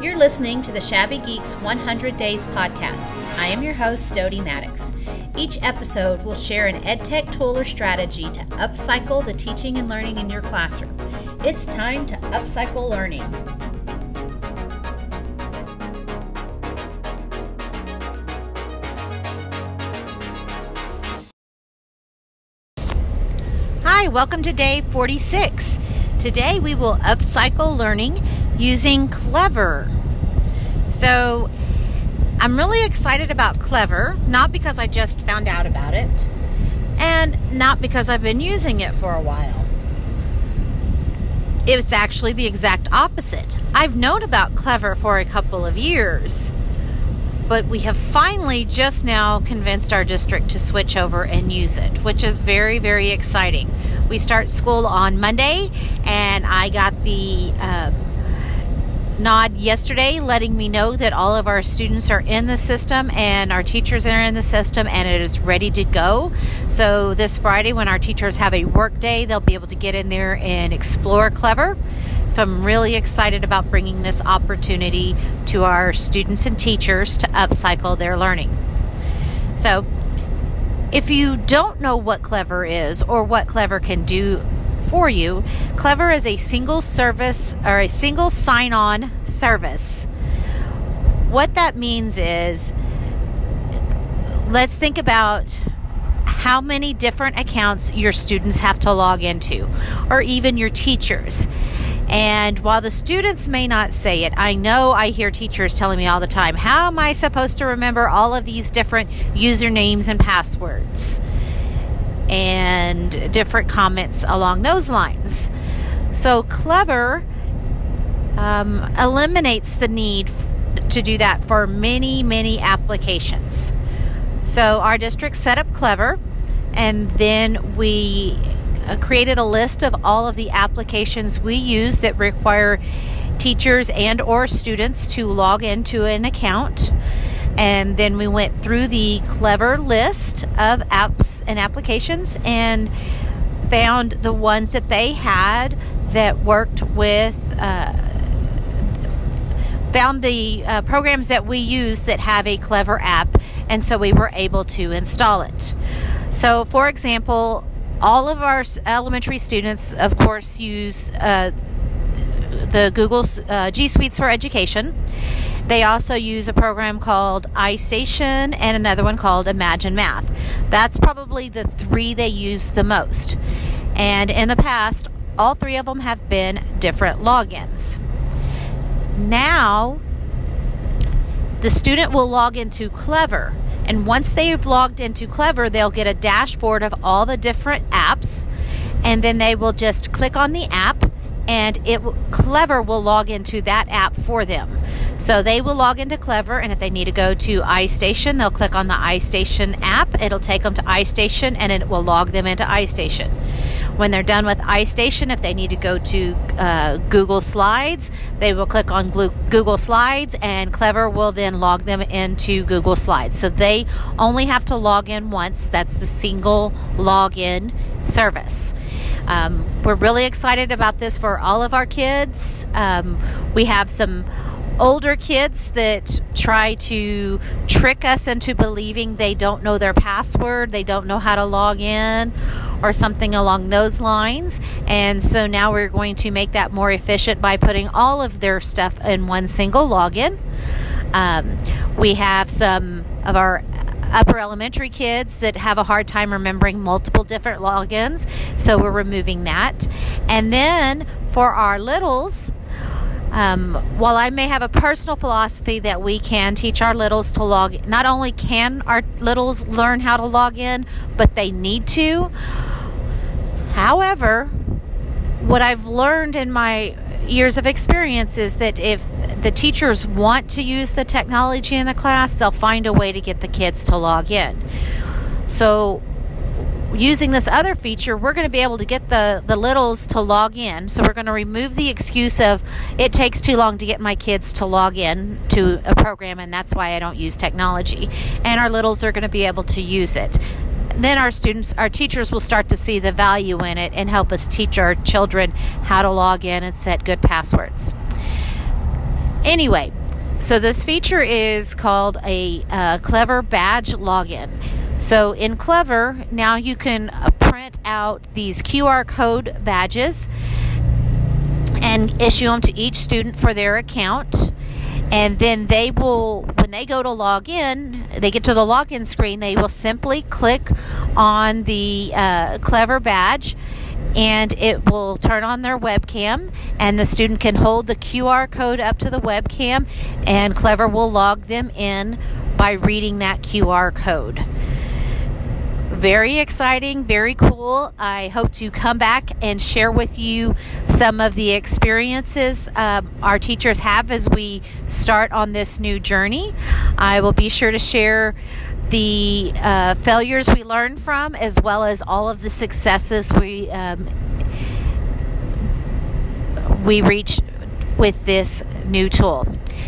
You're listening to the Shabby Geeks 100 Days podcast. I am your host, Dodie Maddox. Each episode will share an EdTech tool or strategy to upcycle the teaching and learning in your classroom. It's time to upcycle learning. Hi, welcome to day 46. Today we will upcycle learning using Clever. So I'm really excited about Clever, not because I just found out about it, and not because I've been using it for a while. It's actually the exact opposite. I've known about Clever for a couple of years, but we have finally just now convinced our district to switch over and use it, which is very, very exciting. We start school on Monday, and I got the um, nod yesterday letting me know that all of our students are in the system and our teachers are in the system and it is ready to go. So this Friday when our teachers have a work day, they'll be able to get in there and explore Clever. So I'm really excited about bringing this opportunity to our students and teachers to upcycle their learning. So if you don't know what Clever is or what Clever can do for you. Clever is a single service or a single sign on service. What that means is let's think about how many different accounts your students have to log into, or even your teachers. And while the students may not say it, I know I hear teachers telling me all the time, How am I supposed to remember all of these different usernames and passwords? And different comments along those lines. So, Clever um, eliminates the need to do that for many, many applications. So, our district set up Clever, and then we uh, created a list of all of the applications we use that require teachers and or students to log into an account and then we went through the clever list of apps and applications and found the ones that they had that worked with. Uh, found the uh, programs that we use that have a clever app, and so we were able to install it. So, for example, all of our elementary students, of course, use uh, the Google uh, G Suites for Education. They also use a program called iStation and another one called Imagine Math. That's probably the three they use the most. And in the past, all three of them have been different logins. Now, the student will log into Clever. And once they've logged into Clever, they'll get a dashboard of all the different apps. And then they will just click on the app and it Clever will log into that app for them. So they will log into Clever, and if they need to go to iStation, they'll click on the iStation app. It'll take them to iStation, and it will log them into iStation. When they're done with iStation, if they need to go to uh, Google Slides, they will click on Google Slides, and Clever will then log them into Google Slides. So they only have to log in once. That's the single login service. Um, we're really excited about this for all of our kids. Um, we have some older kids that try to trick us into believing they don't know their password, they don't know how to log in, or something along those lines. And so now we're going to make that more efficient by putting all of their stuff in one single login. Um, we have some of our upper elementary kids that have a hard time remembering multiple different logins, so we're removing that. And then for our littles, um, while I may have a personal philosophy that we can teach our littles to log, in, not only can our littles learn how to log in, but they need to. However, what I've learned in my years of experience is that if the teachers want to use the technology in the class, they'll find a way to get the kids to log in. So using this other feature, we're going to be able to get the, the littles to log in. So we're going to remove the excuse of it takes too long to get my kids to log in to a program, and that's why I don't use technology. And our littles are going to be able to use it. Then our students, our teachers will start to see the value in it and help us teach our children how to log in and set good passwords. Anyway, so this feature is called a uh, Clever Badge Login. So in Clever, now you can uh, print out these QR code badges and issue them to each student for their account. And then they will, when they go to log in, they get to the login screen, they will simply click on the uh, Clever badge and it will turn on their webcam and the student can hold the QR code up to the webcam and Clever will log them in by reading that QR code. Very exciting, very cool. I hope to come back and share with you some of the experiences um, our teachers have as we start on this new journey. I will be sure to share the uh, failures we learn from, as well as all of the successes we um, we reached with this new tool.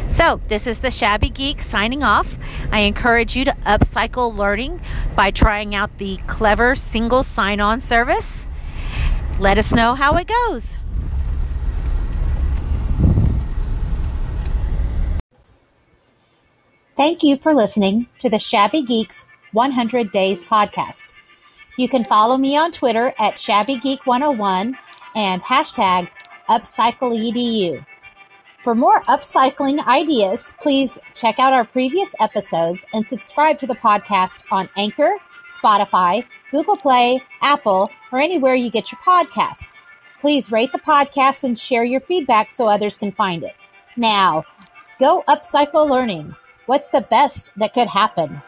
So, this is the Shabby Geek signing off. I encourage you to upcycle learning by trying out the clever single sign on service. Let us know how it goes. Thank you for listening to the Shabby Geeks 100 Days podcast. You can follow me on Twitter at ShabbyGeek101 and hashtag UpcycleEDU. For more upcycling ideas, please check out our previous episodes and subscribe to the podcast on Anchor, Spotify, Google Play, Apple, or anywhere you get your podcast. Please rate the podcast and share your feedback so others can find it. Now, go upcycle learning. What's the best that could happen?